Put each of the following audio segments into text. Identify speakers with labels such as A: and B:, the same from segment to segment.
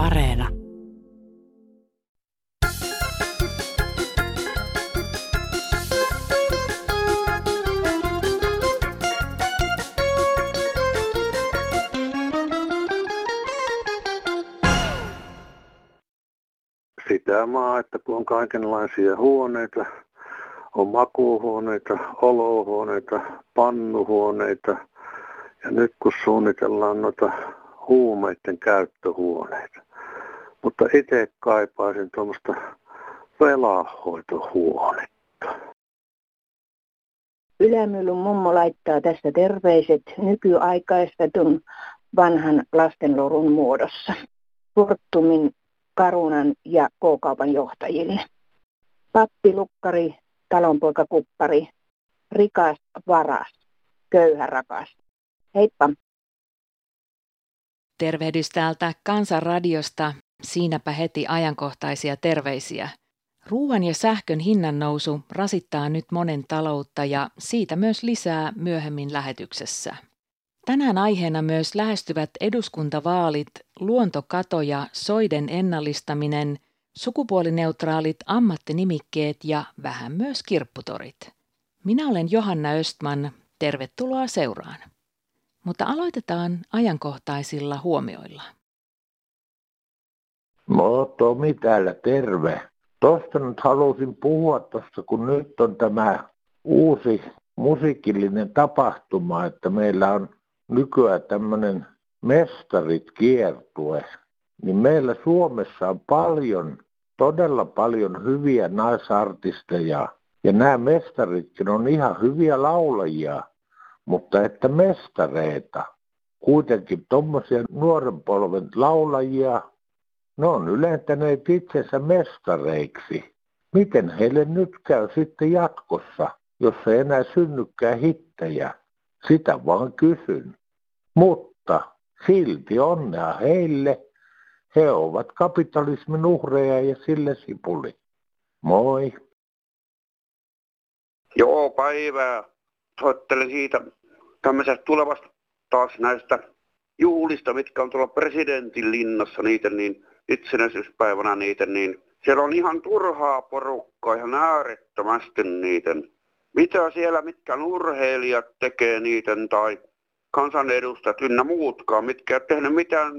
A: Areena.
B: Sitä maa, että kun on kaikenlaisia huoneita, on makuuhuoneita, olohuoneita, pannuhuoneita ja nyt kun suunnitellaan noita huumeiden käyttöhuoneita. Mutta itse kaipaisin tuommoista velahoitohuonetta.
C: Ylämyllyn mummo laittaa tästä terveiset nykyaikaistetun vanhan lastenlorun muodossa. Fortumin, Karunan ja K-kaupan johtajille. Pappi Lukkari, talonpoika Kuppari, rikas varas, köyhä rakas. Heippa!
A: Tervehdys täältä Kansanradiosta. Siinäpä heti ajankohtaisia terveisiä. Ruuan ja sähkön hinnan nousu rasittaa nyt monen taloutta ja siitä myös lisää myöhemmin lähetyksessä. Tänään aiheena myös lähestyvät eduskuntavaalit, luontokato ja soiden ennallistaminen, sukupuolineutraalit ammattinimikkeet ja vähän myös kirpputorit. Minä olen Johanna Östman, tervetuloa seuraan. Mutta aloitetaan ajankohtaisilla huomioilla.
D: No Tomi täällä, terve. Tuosta nyt halusin puhua tuosta, kun nyt on tämä uusi musiikillinen tapahtuma, että meillä on nykyään tämmöinen mestarit kiertue, niin meillä Suomessa on paljon, todella paljon hyviä naisartisteja. Ja nämä mestaritkin on ihan hyviä laulajia mutta että mestareita, kuitenkin tuommoisia nuoren polven laulajia, ne on ylentäneet itsensä mestareiksi. Miten heille nyt käy sitten jatkossa, jos ei enää synnykään hittejä? Sitä vaan kysyn. Mutta silti onnea heille. He ovat kapitalismin uhreja ja sille sipuli. Moi.
E: Joo, päivää soittelen siitä tämmöisestä tulevasta taas näistä juhlista, mitkä on tuolla presidentin linnassa niitä, niin itsenäisyyspäivänä niitä, niin siellä on ihan turhaa porukkaa, ihan äärettömästi niiden. Mitä siellä, mitkä urheilijat tekee niiden tai kansanedustajat ynnä muutkaan, mitkä ei tehnyt mitään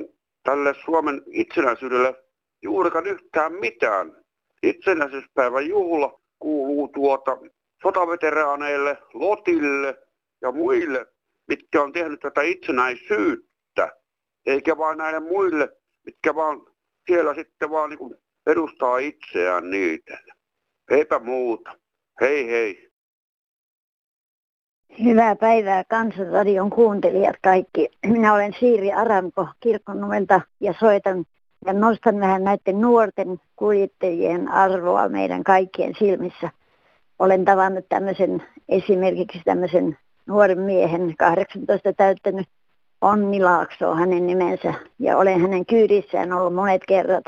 E: tälle Suomen itsenäisyydelle juurikaan yhtään mitään. Itsenäisyyspäivän juhla kuuluu tuota sotaveteraaneille, Lotille ja muille, mitkä on tehnyt tätä itsenäisyyttä, eikä vaan näille muille, mitkä vaan siellä sitten vaan niin edustaa itseään niitä. Eipä muuta. Hei hei.
C: Hyvää päivää Kansanradion kuuntelijat kaikki. Minä olen Siiri Aranko kirkkonumelta ja soitan ja nostan vähän näiden nuorten kuljettajien arvoa meidän kaikkien silmissä olen tavannut tämmöisen, esimerkiksi tämmöisen nuoren miehen, 18 täyttänyt Onni Laakso hänen nimensä, ja olen hänen kyydissään ollut monet kerrat.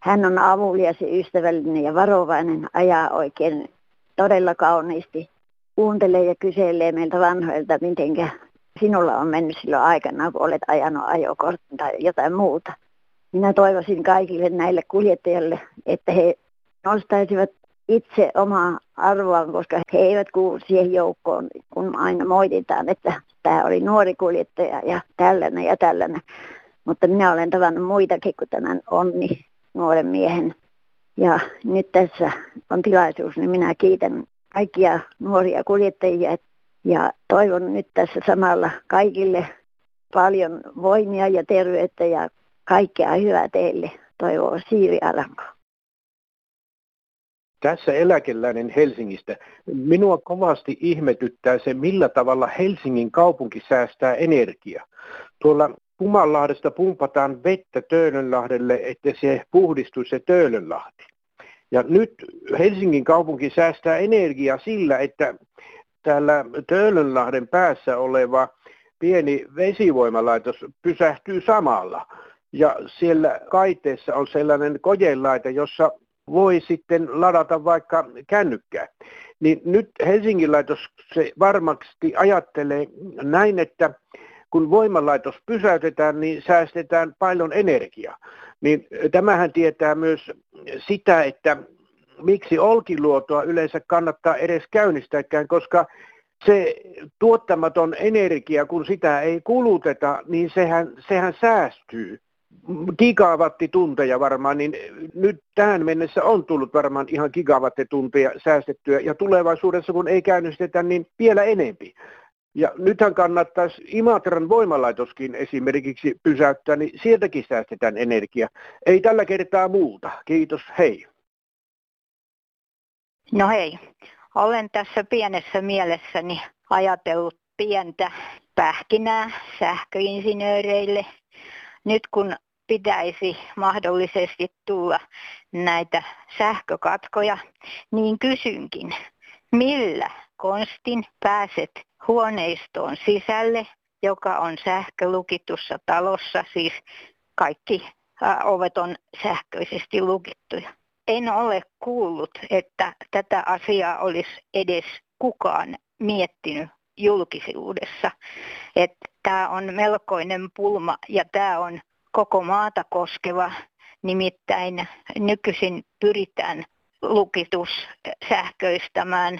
C: Hän on avulias ja ystävällinen ja varovainen, ajaa oikein todella kauniisti. Kuuntelee ja kyselee meiltä vanhoilta, mitenkä sinulla on mennyt silloin aikana, kun olet ajanut ajokortin tai jotain muuta. Minä toivoisin kaikille näille kuljettajille, että he nostaisivat itse omaa arvoaan, koska he eivät kuulu siihen joukkoon, kun aina moititaan, että tämä oli nuori kuljettaja ja tällainen ja tällainen. Mutta minä olen tavannut muitakin kuin tämän Onni, nuoren miehen. Ja nyt tässä on tilaisuus, niin minä kiitän kaikkia nuoria kuljettajia ja toivon nyt tässä samalla kaikille paljon voimia ja terveyttä ja kaikkea hyvää teille, toivoo Siiri Aranko
F: tässä eläkeläinen Helsingistä. Minua kovasti ihmetyttää se, millä tavalla Helsingin kaupunki säästää energiaa. Tuolla Pumanlahdesta pumpataan vettä Töölönlahdelle, että se puhdistuisi se Töölönlahti. Ja nyt Helsingin kaupunki säästää energiaa sillä, että täällä Töölönlahden päässä oleva pieni vesivoimalaitos pysähtyy samalla. Ja siellä kaiteessa on sellainen kojelaite, jossa voi sitten ladata vaikka kännykkää. Niin nyt Helsingin laitos se varmasti ajattelee näin, että kun voimalaitos pysäytetään, niin säästetään paljon energiaa. Niin tämähän tietää myös sitä, että miksi olkiluotoa yleensä kannattaa edes käynnistääkään, koska se tuottamaton energia, kun sitä ei kuluteta, niin sehän, sehän säästyy gigawattitunteja varmaan, niin nyt tähän mennessä on tullut varmaan ihan gigawattitunteja säästettyä ja tulevaisuudessa kun ei käynnistetä, niin vielä enempi. Ja nythän kannattaisi Imatran voimalaitoskin esimerkiksi pysäyttää, niin sieltäkin säästetään energia. Ei tällä kertaa muuta. Kiitos, hei.
G: No hei, olen tässä pienessä mielessäni ajatellut pientä pähkinää sähköinsinööreille. Nyt kun pitäisi mahdollisesti tulla näitä sähkökatkoja, niin kysynkin, millä konstin pääset huoneistoon sisälle, joka on sähkölukitussa talossa, siis kaikki ovet on sähköisesti lukittuja. En ole kuullut, että tätä asiaa olisi edes kukaan miettinyt julkisuudessa. Että tämä on melkoinen pulma ja tämä on koko maata koskeva. Nimittäin nykyisin pyritään lukitus sähköistämään,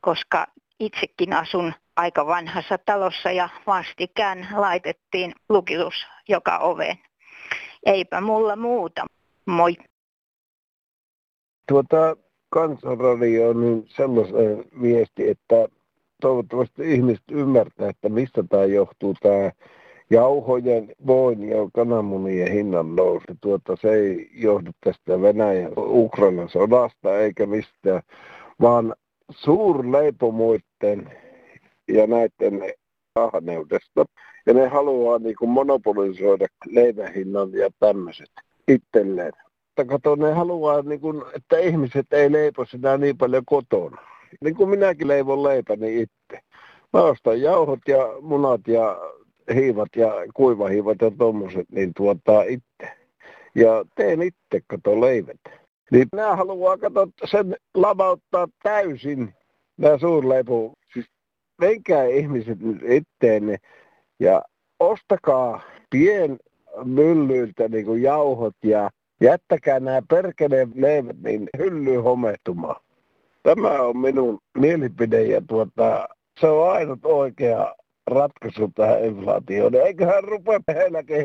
G: koska itsekin asun aika vanhassa talossa ja vastikään laitettiin lukitus joka oveen. Eipä mulla muuta. Moi.
H: Tuota, kansanradio on niin sellainen viesti, että toivottavasti ihmiset ymmärtää, että mistä tämä johtuu tämä jauhojen, voin ja kananmunien hinnan nousu. Tuota, se ei johdu tästä Venäjän Ukrainan sodasta eikä mistään, vaan suurleipomuiden ja näiden ahneudesta. Ja ne haluaa niin kuin monopolisoida leivän hinnan ja tämmöiset itselleen. Kato, ne haluaa, niin kuin, että ihmiset ei leipo sitä niin paljon kotona. Niin kuin minäkin leivon leipäni itse. Mä ostan jauhot ja munat ja hiivat ja kuivahiivat ja tommoset, niin tuottaa itse. Ja teen itse, kato leivät. Niin nämä haluaa kato sen lavauttaa täysin, nämä suurleipu. Siis menkää ihmiset nyt itteenne ja ostakaa pien myllyiltä niin kuin jauhot ja jättäkää nämä perkeleen leivät niin hyllyyn homehtumaan. Tämä on minun mielipide ja tuota, se on ainut oikea ratkaisu tähän inflaatioon. Eiköhän rupea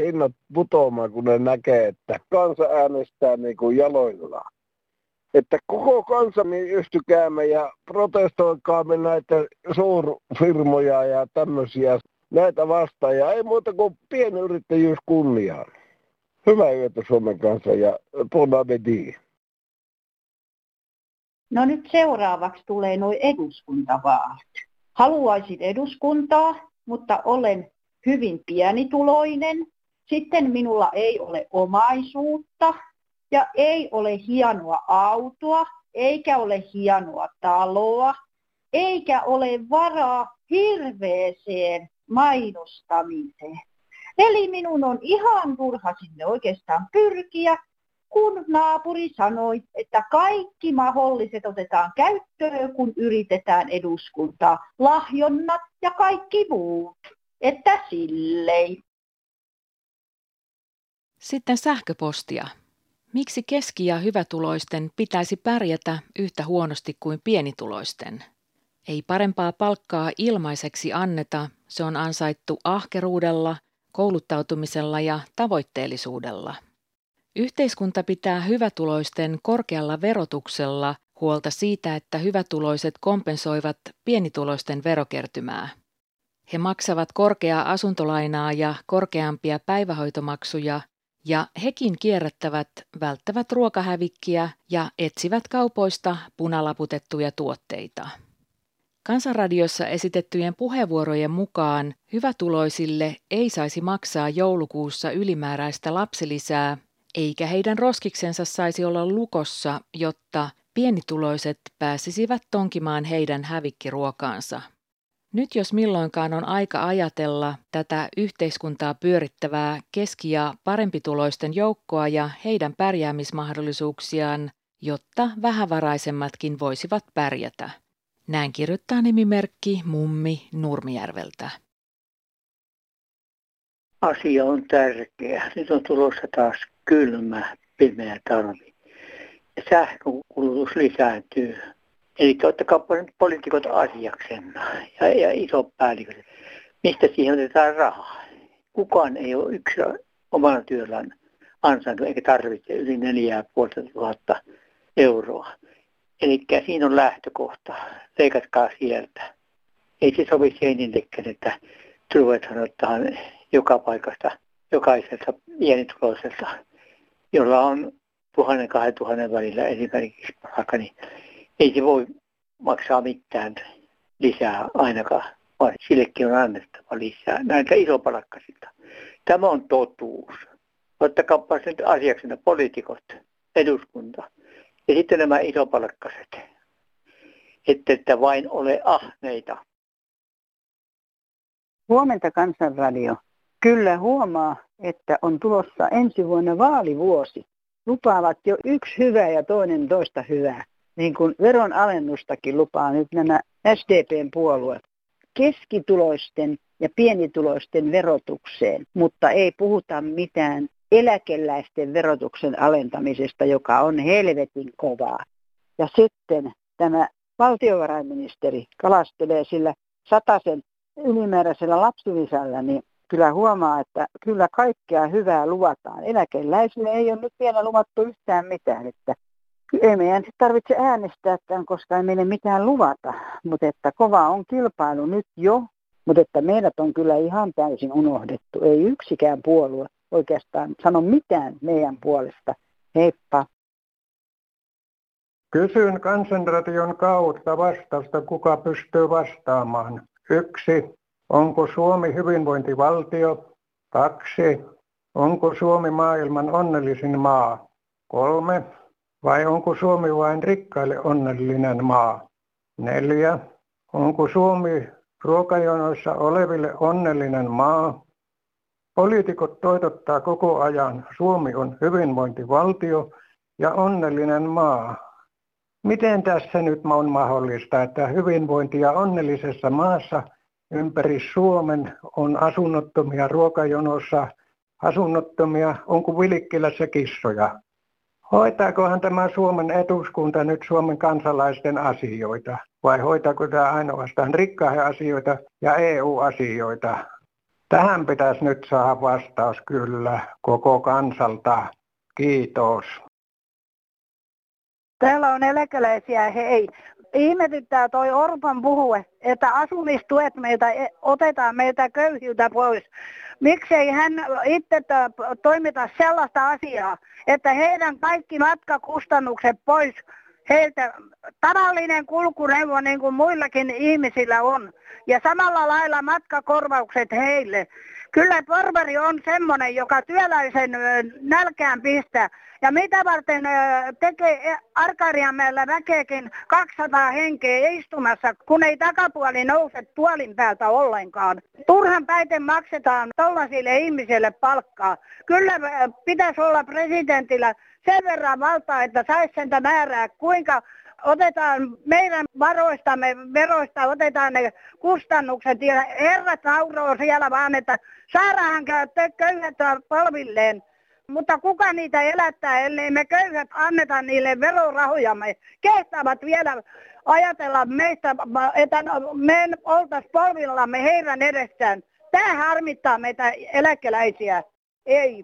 H: hinnat putoamaan, kun ne näkee, että kansa äänestää niin kuin jaloillaan. Että koko kansa yhtykäämme ja protestoikaamme näitä suurfirmoja ja tämmöisiä näitä vastaan. Ja ei muuta kuin pienyrittäjyys kunniaan. Hyvää yötä Suomen kanssa ja bon.
I: No nyt seuraavaksi tulee nuo eduskuntavaalit. Haluaisin eduskuntaa, mutta olen hyvin pienituloinen. Sitten minulla ei ole omaisuutta ja ei ole hienoa autoa, eikä ole hienoa taloa, eikä ole varaa hirveeseen mainostamiseen. Eli minun on ihan turha sinne oikeastaan pyrkiä, kun naapuri sanoi, että kaikki mahdolliset otetaan käyttöön, kun yritetään eduskuntaa, lahjonnat ja kaikki muut. Että sillei.
A: Sitten sähköpostia. Miksi keski- ja hyvätuloisten pitäisi pärjätä yhtä huonosti kuin pienituloisten? Ei parempaa palkkaa ilmaiseksi anneta, se on ansaittu ahkeruudella, kouluttautumisella ja tavoitteellisuudella. Yhteiskunta pitää hyvätuloisten korkealla verotuksella huolta siitä, että hyvätuloiset kompensoivat pienituloisten verokertymää. He maksavat korkeaa asuntolainaa ja korkeampia päivähoitomaksuja, ja hekin kierrättävät, välttävät ruokahävikkiä ja etsivät kaupoista punalaputettuja tuotteita. Kansanradiossa esitettyjen puheenvuorojen mukaan hyvätuloisille ei saisi maksaa joulukuussa ylimääräistä lapsilisää eikä heidän roskiksensa saisi olla lukossa, jotta pienituloiset pääsisivät tonkimaan heidän hävikkiruokaansa. Nyt jos milloinkaan on aika ajatella tätä yhteiskuntaa pyörittävää keski- ja parempituloisten joukkoa ja heidän pärjäämismahdollisuuksiaan, jotta vähävaraisemmatkin voisivat pärjätä. Näin kirjoittaa nimimerkki Mummi Nurmijärveltä.
J: asia on tärkeä. Nyt on tulossa taas kylmä, pimeä talvi. Sähkökulutus lisääntyy. Eli ottakaa nyt poliitikot asiaksena ja, ja isot päälliköt. Mistä siihen otetaan rahaa? Kukaan ei ole yksi omalla työllään ansainnut eikä tarvitse yli 4500 euroa. Eli siinä on lähtökohta. Leikatkaa sieltä. Ei se sovi seinillekään, että ruvetaan ottaa joka paikasta jokaiselta pienituloiselta, jolla on tuhannen kahden tuhannen välillä esimerkiksi palkka, niin ei se voi maksaa mitään lisää ainakaan, vaan sillekin on annettava lisää näitä isopalkkaisilta. Tämä on totuus. Ottakaa nyt asiaksi poliitikot, eduskunta ja sitten nämä isopalkkaiset. Että, että vain ole ahneita.
K: Huomenta Kansanradio. Kyllä huomaa, että on tulossa ensi vuonna vaalivuosi. Lupaavat jo yksi hyvä ja toinen toista hyvää. Niin kuin veron alennustakin lupaa nyt nämä SDPn puolueet. Keskituloisten ja pienituloisten verotukseen, mutta ei puhuta mitään eläkeläisten verotuksen alentamisesta, joka on helvetin kovaa. Ja sitten tämä valtiovarainministeri kalastelee sillä sataisen ylimääräisellä lapsilisällä, niin kyllä huomaa, että kyllä kaikkea hyvää luvataan. Eläkeläisille ei ole nyt vielä luvattu yhtään mitään, että ei meidän tarvitse äänestää tämän, koska ei meille mitään luvata. Mutta että kova on kilpailu nyt jo, mutta että meidät on kyllä ihan täysin unohdettu. Ei yksikään puolue oikeastaan sano mitään meidän puolesta. Heippa.
L: Kysyn kansanradion kautta vastausta, kuka pystyy vastaamaan. Yksi, onko Suomi hyvinvointivaltio? Kaksi, onko Suomi maailman onnellisin maa? Kolme, vai onko Suomi vain rikkaille onnellinen maa? Neljä, onko Suomi ruokajonoissa oleville onnellinen maa? Poliitikot toitottaa koko ajan, Suomi on hyvinvointivaltio ja onnellinen maa. Miten tässä nyt on mahdollista, että hyvinvointia onnellisessa maassa ympäri Suomen on asunnottomia ruokajonossa, asunnottomia, onko Vilikkilässä kissoja? Hoitaakohan tämä Suomen eduskunta nyt Suomen kansalaisten asioita vai hoitaako tämä ainoastaan rikkaiden asioita ja EU-asioita? Tähän pitäisi nyt saada vastaus kyllä koko kansalta. Kiitos.
K: Täällä on eläkeläisiä, hei. Ihmetyttää toi Orpan puhue, että asumistuet meiltä e, otetaan meiltä köyhiltä pois. Miksei hän itse toimita sellaista asiaa, että heidän kaikki matkakustannukset pois heiltä tavallinen kulkuneuvo niin kuin muillakin ihmisillä on. Ja samalla lailla matkakorvaukset heille. Kyllä porvari on semmoinen, joka työläisen nälkään pistää. Ja mitä varten tekee Arkadianmäellä väkeekin 200 henkeä istumassa, kun ei takapuoli nouse tuolin päältä ollenkaan. Turhan päiten maksetaan tollaisille ihmisille palkkaa. Kyllä pitäisi olla presidentillä sen verran valtaa, että saisi sen määrää, kuinka otetaan meidän varoistamme, veroista otetaan ne kustannukset ja herrat nauroo siellä vaan, että saadaan köyhät palvilleen. Mutta kuka niitä elättää, ellei me köyhät anneta niille verorahojamme. Kehtaavat vielä ajatella meistä, että me oltaisiin polvillamme heidän edessään. Tämä harmittaa meitä eläkeläisiä. Ei.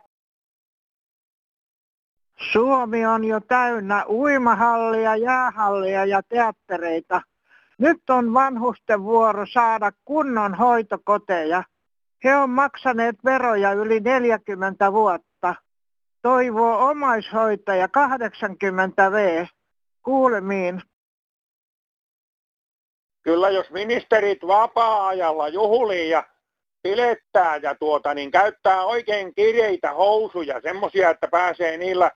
M: Suomi on jo täynnä uimahallia, jäähallia ja teattereita. Nyt on vanhusten vuoro saada kunnon hoitokoteja. He on maksaneet veroja yli 40 vuotta. Toivoo omaishoitaja 80 V. Kuulemiin.
N: Kyllä jos ministerit vapaa-ajalla juhlii ja pilettää ja tuota, niin käyttää oikein kireitä housuja, semmoisia, että pääsee niillä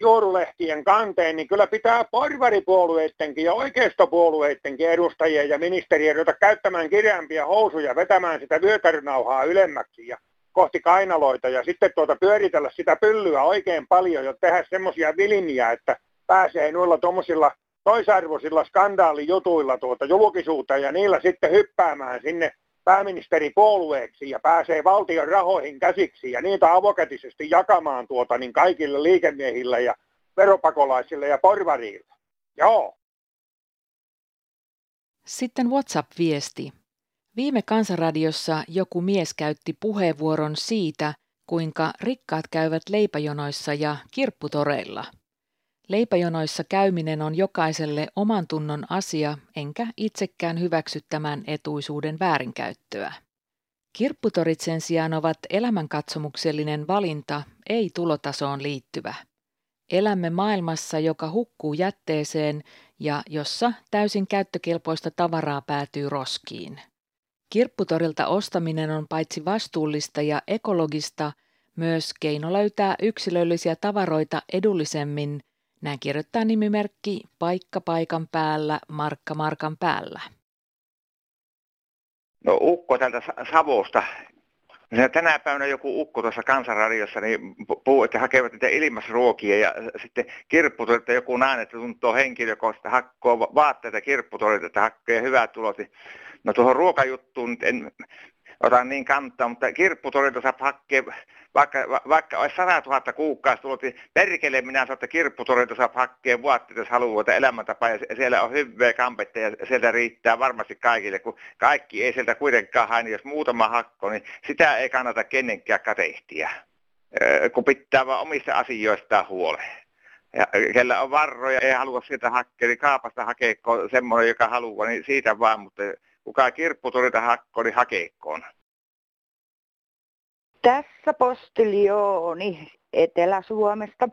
N: juorulehtien kanteen, niin kyllä pitää porvaripuolueidenkin ja oikeistopuolueidenkin edustajien ja ministerien ruveta käyttämään kireämpiä housuja, vetämään sitä vyötärynauhaa ylemmäksi ja kohti kainaloita ja sitten tuota pyöritellä sitä pyllyä oikein paljon ja tehdä semmoisia vilimiä, että pääsee noilla tuommoisilla toisarvoisilla skandaalijutuilla tuota julkisuuteen ja niillä sitten hyppäämään sinne pääministeripuolueeksi ja pääsee valtion rahoihin käsiksi ja niitä avokätisesti jakamaan tuota niin kaikille liikemiehille ja veropakolaisille ja porvarille. Joo.
A: Sitten WhatsApp-viesti. Viime kansanradiossa joku mies käytti puheenvuoron siitä, kuinka rikkaat käyvät leipäjonoissa ja kirpputoreilla. Leipäjonoissa käyminen on jokaiselle oman tunnon asia, enkä itsekään hyväksy tämän etuisuuden väärinkäyttöä. Kirpputorit sen sijaan ovat elämänkatsomuksellinen valinta, ei tulotasoon liittyvä. Elämme maailmassa, joka hukkuu jätteeseen ja jossa täysin käyttökelpoista tavaraa päätyy roskiin. Kirpputorilta ostaminen on paitsi vastuullista ja ekologista, myös keino löytää yksilöllisiä tavaroita edullisemmin, näin kirjoittaa nimimerkki paikka paikan päällä, markka markan päällä.
O: No Ukko täältä Savosta. Tänä päivänä joku ukko tuossa kansanradiossa niin puhuu, että hakevat niitä ilmasruokia ja sitten kirpputorit, että joku näin, että tuntuu henkilökohtaisesti hakkoo vaatteita kirpputorit, että hakkee hyvät tulot. Niin No tuohon ruokajuttuun en ota niin kantaa, mutta kirpputorilta saa hakea, vaikka, vaikka olisi 100 000 kuukausi tullut, niin perkele minä sanon, että kirpputorilta saa hakea vaatteita, jos haluaa elämäntapa, ja siellä on hyvää kampetta, ja sieltä riittää varmasti kaikille, kun kaikki ei sieltä kuitenkaan hae, niin jos muutama hakko, niin sitä ei kannata kenenkään katehtia, kun pitää vaan omista asioistaan huoleen. Ja kellä on varroja, ei halua sieltä hakea, niin kaapasta hakea semmoinen, joka haluaa, niin siitä vaan, mutta kuka kirpputorita hakkoni niin hakeekkoon.
M: Tässä postiljooni Etelä-Suomesta.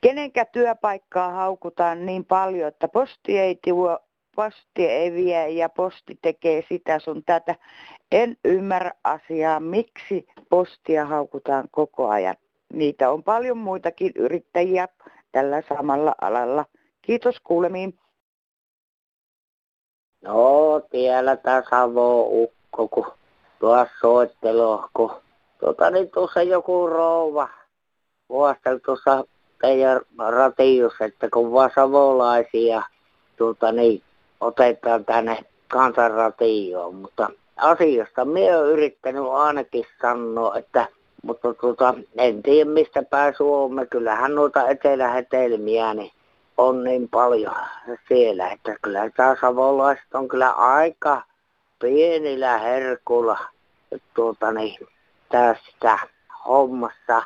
M: Kenenkä työpaikkaa haukutaan niin paljon, että posti ei tuo, posti ei vie ja posti tekee sitä sun tätä. En ymmärrä asiaa, miksi postia haukutaan koko ajan. Niitä on paljon muitakin yrittäjiä tällä samalla alalla. Kiitos kuulemiin.
P: No, tiellä tää Savo ukko, kun tuossa soittelu, kun tota niin tuossa joku rouva vuosteli tuossa teidän ratius, että kun vaan savolaisia tuota niin, otetaan tänne kansanratioon, mutta asiasta minä olen yrittänyt ainakin sanoa, että mutta tuota, en tiedä mistä päin Suomi, kyllähän noita etelähetelmiä, niin on niin paljon siellä, että kyllä tämä savolaiset on kyllä aika pienillä herkulla tuota niin, tästä hommassa.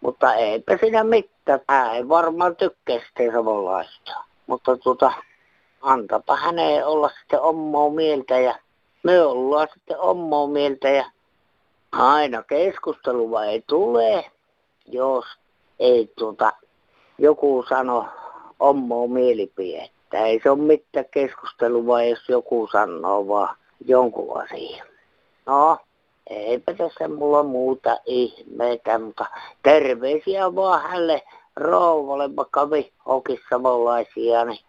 P: Mutta eipä siinä mitään. Hän ei varmaan tykkää sitten savolaista. Mutta tuota, antapa häneen olla sitten omaa mieltä ja me ollaan sitten omaa mieltä ja aina keskustelua ei tule, jos ei tuota, joku sano omaa mielipidettä. Ei se ole mitään keskustelua, jos joku sanoo vaan jonkun asian. No, eipä tässä mulla muuta ihmeitä, mutta terveisiä vaan hänelle rouvalle, vaikka vihokissa mollaisia, niin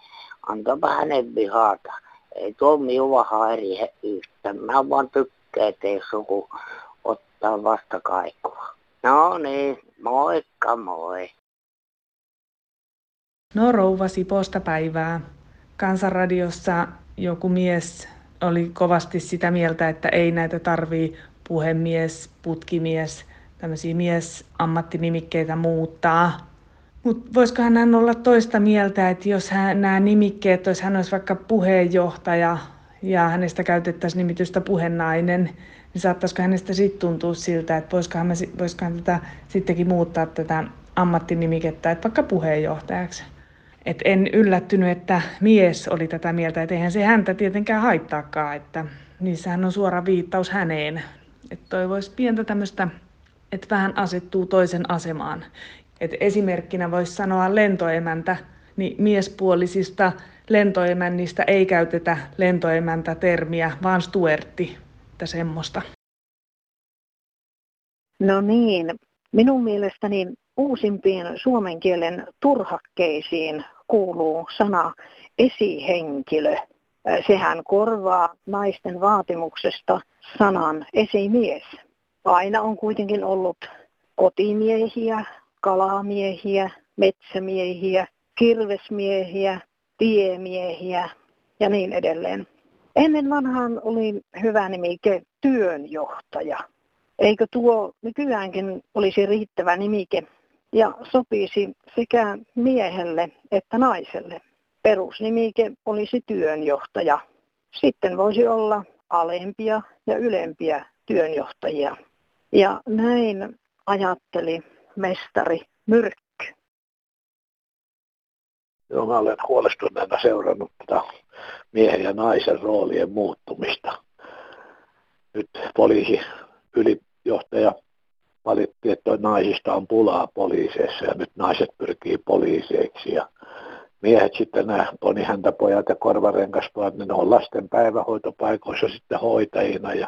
P: antapa hänen vihata. Ei tuo minua häiriä yhtä. Mä vaan tykkään, että jos joku ottaa vastakaikua. No niin, moikka moi.
Q: No rouva Siposta päivää. Kansanradiossa joku mies oli kovasti sitä mieltä, että ei näitä tarvii puhemies, putkimies, tämmöisiä mies-ammattinimikkeitä muuttaa. Mutta voisikohan hän olla toista mieltä, että jos hän, nämä nimikkeet, jos hän olisi vaikka puheenjohtaja ja hänestä käytettäisiin nimitystä puhenainen, niin saattaisiko hänestä sitten tuntua siltä, että voisikohan, me, voisikohan tätä sittenkin muuttaa tätä ammattinimikettä, että vaikka puheenjohtajaksi. Et en yllättynyt, että mies oli tätä mieltä, että eihän se häntä tietenkään haittaakaan, että niissähän on suora viittaus häneen. Että toivoisi pientä tämmöistä, että vähän asettuu toisen asemaan. Et esimerkkinä voisi sanoa lentoemäntä, niin miespuolisista lentoemännistä ei käytetä lentoemäntä-termiä, vaan stuertti, että semmoista.
R: No niin, minun mielestäni uusimpiin suomen kielen turhakkeisiin kuuluu sana esihenkilö. Sehän korvaa naisten vaatimuksesta sanan esimies. Aina on kuitenkin ollut kotimiehiä, kalamiehiä, metsämiehiä, kirvesmiehiä, tiemiehiä ja niin edelleen. Ennen vanhaan oli hyvä nimike työnjohtaja. Eikö tuo nykyäänkin olisi riittävä nimike ja sopisi sekä miehelle että naiselle? Perusnimike olisi työnjohtaja. Sitten voisi olla alempia ja ylempiä työnjohtajia. Ja näin ajatteli mestari Myrkky.
S: Joo, mä olen huolestuneena seurannut tätä miehen ja naisen roolien muuttumista. Nyt poliisi ylijohtaja valitti, että naisista on pulaa poliiseissa ja nyt naiset pyrkii poliiseiksi. Ja miehet sitten nämä ponihäntäpojat ja korvarenkaspojat, niin ne on lasten päivähoitopaikoissa sitten hoitajina ja,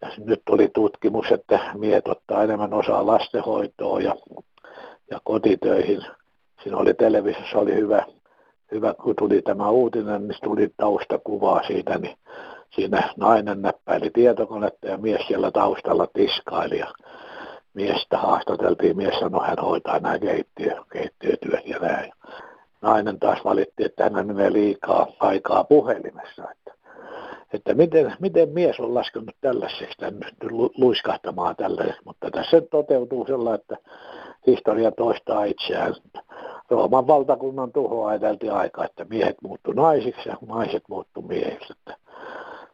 S: ja nyt tuli tutkimus, että miehet ottaa enemmän osaa lastenhoitoon ja, ja kotitöihin. Siinä oli televisiossa oli hyvä, hyvä, kun tuli tämä uutinen, niin tuli taustakuvaa siitä, niin siinä nainen näppäili tietokonetta ja mies siellä taustalla tiskaili ja miestä haastateltiin, mies sanoi, hän hoitaa nämä keittiö, keittiötyöt ja näin nainen taas valitti, että hän menee liikaa aikaa puhelimessa. Että, että miten, miten mies on laskenut tällaiseksi nyt luiskahtamaan tällaiseksi, mutta tässä toteutuu sellainen, että historia toistaa itseään. Rooman valtakunnan tuhoa edelti aika, että miehet muuttu naisiksi ja naiset muuttu miehiksi. Että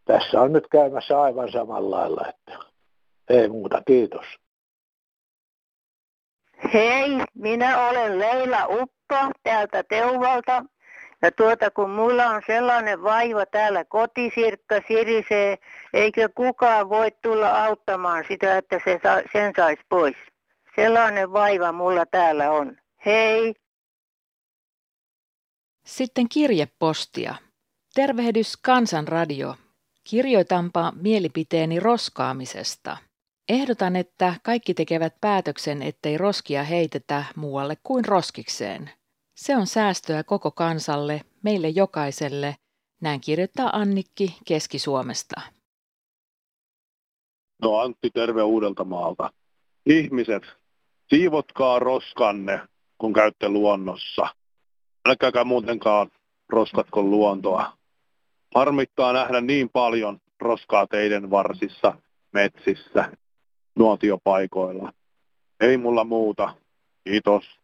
S: tässä on nyt käymässä aivan samalla lailla, että ei muuta, kiitos.
G: Hei, minä olen Leila Uppa täältä Teuvalta. Ja tuota, kun mulla on sellainen vaiva täällä kotisirkka sirisee, eikö kukaan voi tulla auttamaan sitä, että se sa- sen saisi pois. Sellainen vaiva mulla täällä on. Hei!
A: Sitten kirjepostia. Tervehdys Kansanradio. Kirjoitanpa mielipiteeni roskaamisesta. Ehdotan, että kaikki tekevät päätöksen, ettei roskia heitetä muualle kuin roskikseen. Se on säästöä koko kansalle, meille jokaiselle, näin kirjoittaa Annikki Keski-Suomesta.
T: No Antti, terve Uudeltamaalta. Ihmiset, siivotkaa roskanne, kun käytte luonnossa. Älkääkä muutenkaan roskatko luontoa. Harmittaa nähdä niin paljon roskaa teidän varsissa, metsissä nuotiopaikoilla. Ei mulla muuta. Kiitos.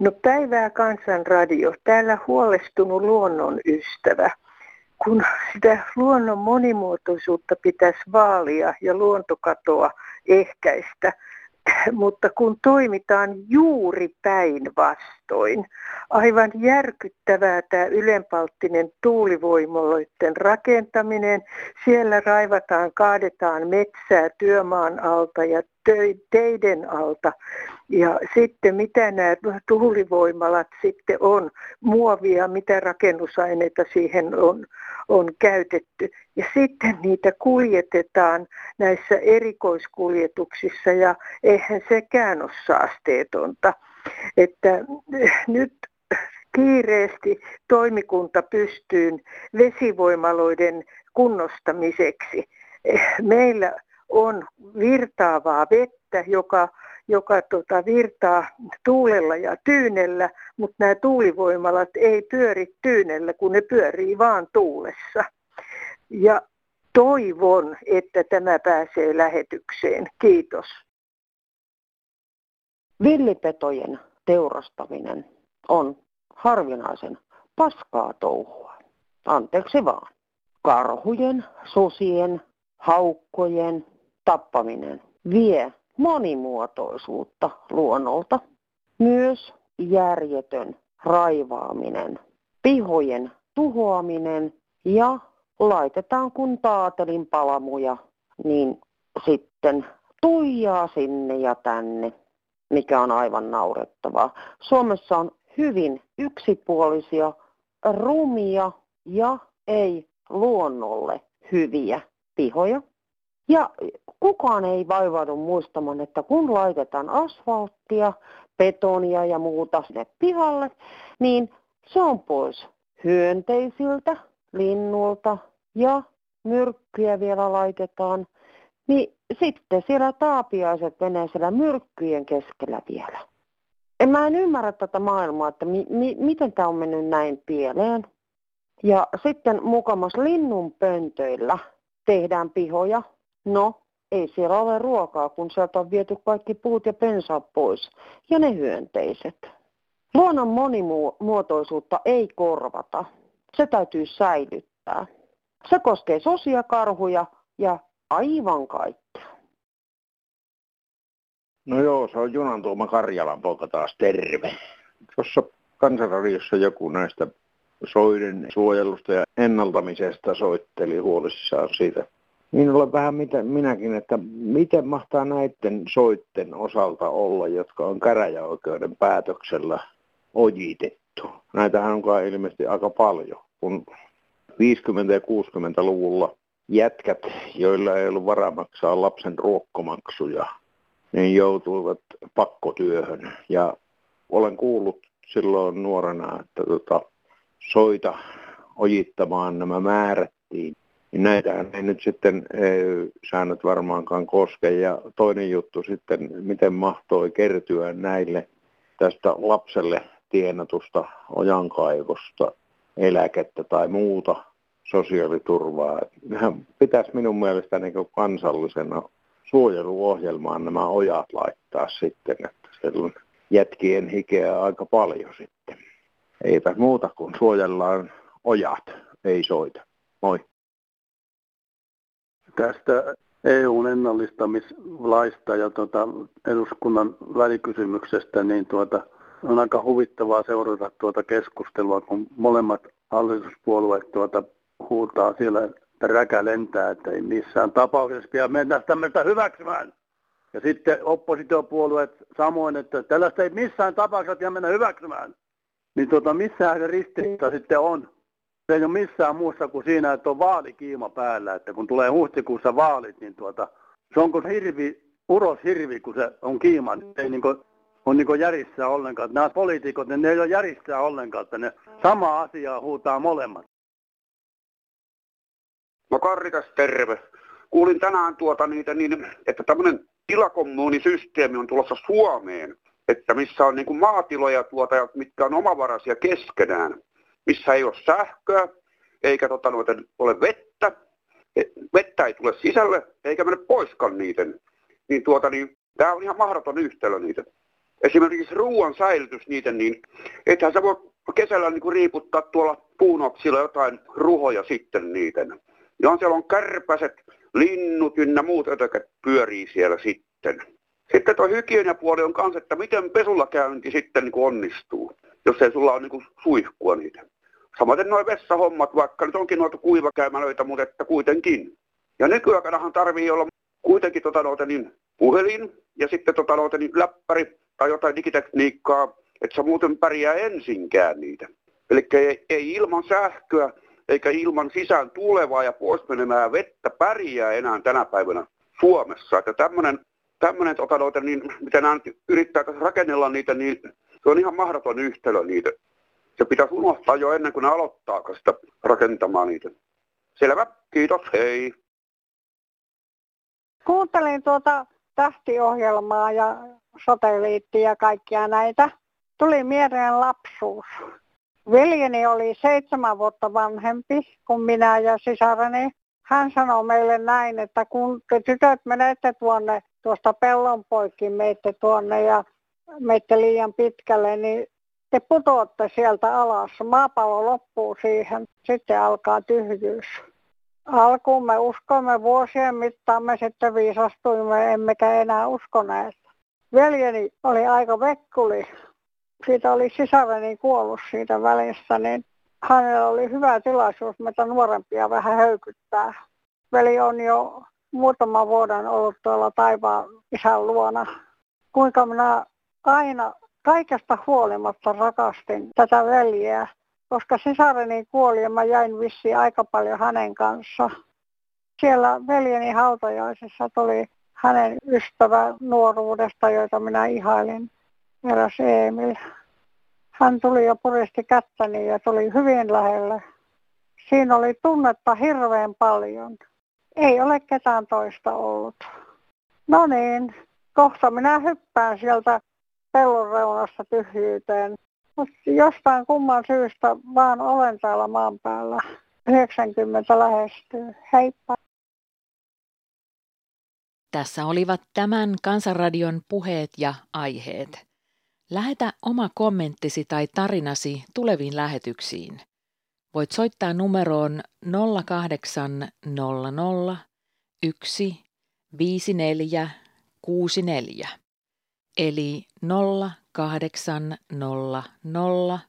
U: No päivää kansanradio. Täällä huolestunut luonnon ystävä. Kun sitä luonnon monimuotoisuutta pitäisi vaalia ja luontokatoa ehkäistä, mutta kun toimitaan juuri päinvastoin. Aivan järkyttävää tämä ylenpalttinen tuulivoimaloiden rakentaminen. Siellä raivataan, kaadetaan metsää työmaan alta ja teiden alta. Ja sitten mitä nämä tuulivoimalat sitten on, muovia, mitä rakennusaineita siihen on, on käytetty. Ja sitten niitä kuljetetaan näissä erikoiskuljetuksissa ja eihän sekään ole saasteetonta. Että nyt kiireesti toimikunta pystyyn vesivoimaloiden kunnostamiseksi. Meillä on virtaavaa vettä, joka, joka tota, virtaa tuulella ja tyynellä, mutta nämä tuulivoimalat ei pyöri tyynellä, kun ne pyörii vaan tuulessa. Ja toivon, että tämä pääsee lähetykseen. Kiitos.
V: Villipetojen teurastaminen on harvinaisen paskaa touhua. Anteeksi vaan. Karhujen, susien, haukkojen tappaminen vie monimuotoisuutta luonnolta. Myös järjetön raivaaminen, pihojen tuhoaminen ja laitetaan kun taatelin palamuja, niin sitten tuijaa sinne ja tänne, mikä on aivan naurettavaa. Suomessa on hyvin yksipuolisia, rumia ja ei luonnolle hyviä pihoja. Ja kukaan ei vaivaudu muistamaan, että kun laitetaan asfalttia, betonia ja muuta sinne pihalle, niin se on pois hyönteisiltä, linnulta ja myrkkyjä vielä laitetaan, niin sitten siellä taapiaiset menee siellä myrkkyjen keskellä vielä. En mä en ymmärrä tätä maailmaa, että mi- mi- miten tämä on mennyt näin pieleen. Ja sitten mukamas linnun pöntöillä tehdään pihoja. No, ei siellä ole ruokaa, kun sieltä on viety kaikki puut ja pensaat pois. Ja ne hyönteiset. Luonnon monimuotoisuutta ei korvata. Se täytyy säilyttää. Se koskee sosiakarhuja ja aivan kaikkea.
W: No joo, se on Junan Tuoma Karjalan poika taas terve. Tuossa kansanradiossa joku näistä soiden suojelusta ja ennaltamisesta soitteli huolissaan siitä. Niin olen vähän mitä, minäkin, että miten mahtaa näiden soitten osalta olla, jotka on käräjäoikeuden päätöksellä ojitettu. Näitähän on ilmeisesti aika paljon, kun 50- ja 60-luvulla jätkät, joilla ei ollut varaa maksaa lapsen ruokkomaksuja, niin joutuivat pakkotyöhön. Ja olen kuullut silloin nuorena, että tota, soita ojittamaan nämä määrättiin. Niin näitähän ei nyt sitten EU-säännöt varmaankaan koske. Ja toinen juttu sitten, miten mahtoi kertyä näille tästä lapselle tienatusta ojankaivosta eläkettä tai muuta sosiaaliturvaa. Nehän pitäisi minun mielestä niin kansallisena suojeluohjelmaan nämä ojat laittaa sitten, että siellä on jätkien hikeä aika paljon sitten. Eipä muuta kuin suojellaan ojat, ei soita. Moi.
U: Tästä EUn ennallistamislaista ja tuota eduskunnan välikysymyksestä, niin tuota, on aika huvittavaa seurata tuota keskustelua, kun molemmat hallituspuolueet tuota huutaa siellä, että räkä lentää, että ei missään tapauksessa pidä mennä tämmöistä hyväksymään. Ja sitten oppositiopuolueet samoin, että tällaista ei missään tapauksessa pidä mennä hyväksymään. Niin tuota, missään se ristiriita sitten on. Se ei ole missään muussa kuin siinä, että on vaalikiima päällä, että kun tulee huhtikuussa vaalit, niin tuota, se on kuin hirvi, uros hirvi, kun se on kiima. Niin ei niin kuin, on niin järjissään ollenkaan. Nämä poliitikot, ne ei ole järjissään ollenkaan, että ne sama asiaa huutaa molemmat.
E: No Karrikas, terve. Kuulin tänään tuota niitä niin, että tämmöinen tilakommuunisysteemi on tulossa Suomeen, että missä on niin kuin maatiloja tuota, mitkä on omavaraisia keskenään, missä ei ole sähköä, eikä tota, noita, ole vettä, e, vettä ei tule sisälle, eikä mene poiskaan niiden. Niin, tuota, niin tämä on ihan mahdoton yhtälö niitä. Esimerkiksi ruoan säilytys niiden, niin ethän sä voi kesällä niin kuin riiputtaa tuolla puunoksilla jotain ruhoja sitten niiden. Ja siellä on kärpäset, linnut ynnä muut ötökät pyörii siellä sitten. Sitten tuo hygieniapuoli on kanssa, että miten pesulla käynti sitten niin onnistuu, jos ei sulla ole niin kuin suihkua niitä. Samaten nuo vessahommat, vaikka nyt onkin noita kuivakäymälöitä, mutta että kuitenkin. Ja nykyaikanahan tarvii olla kuitenkin tota noita niin puhelin ja sitten tota noita niin läppäri tai jotain digitekniikkaa, että sä muuten pärjää ensinkään niitä. Eli ei, ei ilman sähköä eikä ilman sisään tulevaa ja pois menemää vettä pärjää enää tänä päivänä Suomessa. Että tämmöinen, tämmöinen tota noita, niin, mitä nämä yrittää rakennella niitä, niin se on ihan mahdoton yhtälö niitä. Se pitäisi unohtaa jo ennen kuin ne aloittaa sitä rakentamaan niitä. Selvä, kiitos, hei.
R: Kuuntelin tuota tähtiohjelmaa ja satelliittia ja kaikkia näitä. Tuli mieleen lapsuus. Veljeni oli seitsemän vuotta vanhempi kuin minä ja sisareni. Hän sanoi meille näin, että kun te tytöt menette tuonne tuosta pellon poikki, meitte tuonne ja meitte liian pitkälle, niin te putoatte sieltä alas. Maapallo loppuu siihen, sitten alkaa tyhjyys. Alkuun me uskoimme vuosien mittaan, me sitten viisastuimme, emmekä enää uskoneet. Veljeni oli aika vekkuli siitä oli sisareni kuollut siitä välistä, niin hänellä oli hyvä tilaisuus meitä nuorempia vähän höykyttää. Veli on jo muutama vuoden ollut tuolla taivaan isän luona. Kuinka minä aina kaikesta huolimatta rakastin tätä veljeä, koska sisareni kuoli ja mä jäin vissiin aika paljon hänen kanssa. Siellä veljeni hautajaisessa tuli hänen ystävä nuoruudesta, joita minä ihailin eräs Emil. Hän tuli ja puristi kättäni ja tuli hyvin lähelle. Siinä oli tunnetta hirveän paljon. Ei ole ketään toista ollut. No niin, kohta minä hyppään sieltä pellon reunasta tyhjyyteen. Mutta jostain kumman syystä vaan olen täällä maan päällä. 90 lähestyy. Heippa.
A: Tässä olivat tämän Kansanradion puheet ja aiheet. Lähetä oma kommenttisi tai tarinasi tuleviin lähetyksiin. Voit soittaa numeroon 0800 1 54 64 eli 0800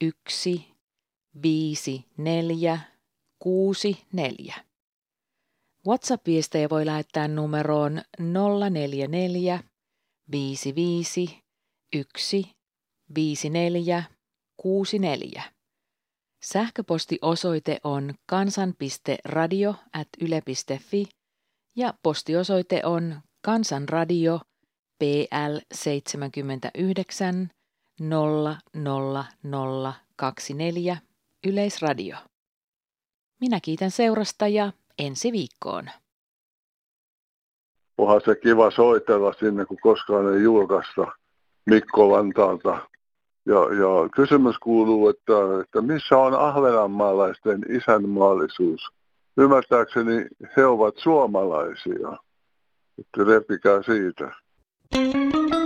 A: 1 54 64. WhatsApp-viestejä voi lähettää numeroon 044 55 1 54 64. Sähköpostiosoite on kansan.radio at yle.fi ja postiosoite on kansanradio PL 79 00024 Yleisradio. Minä kiitän seurasta ja ensi viikkoon.
X: Onhan se kiva soitella sinne, kun koskaan ei julkaista Mikko Vantaalta. Ja, ja kysymys kuuluu, että, että missä on ahvenanmaalaisten isänmaallisuus? Ymmärtääkseni he ovat suomalaisia. Että repikää siitä. thank you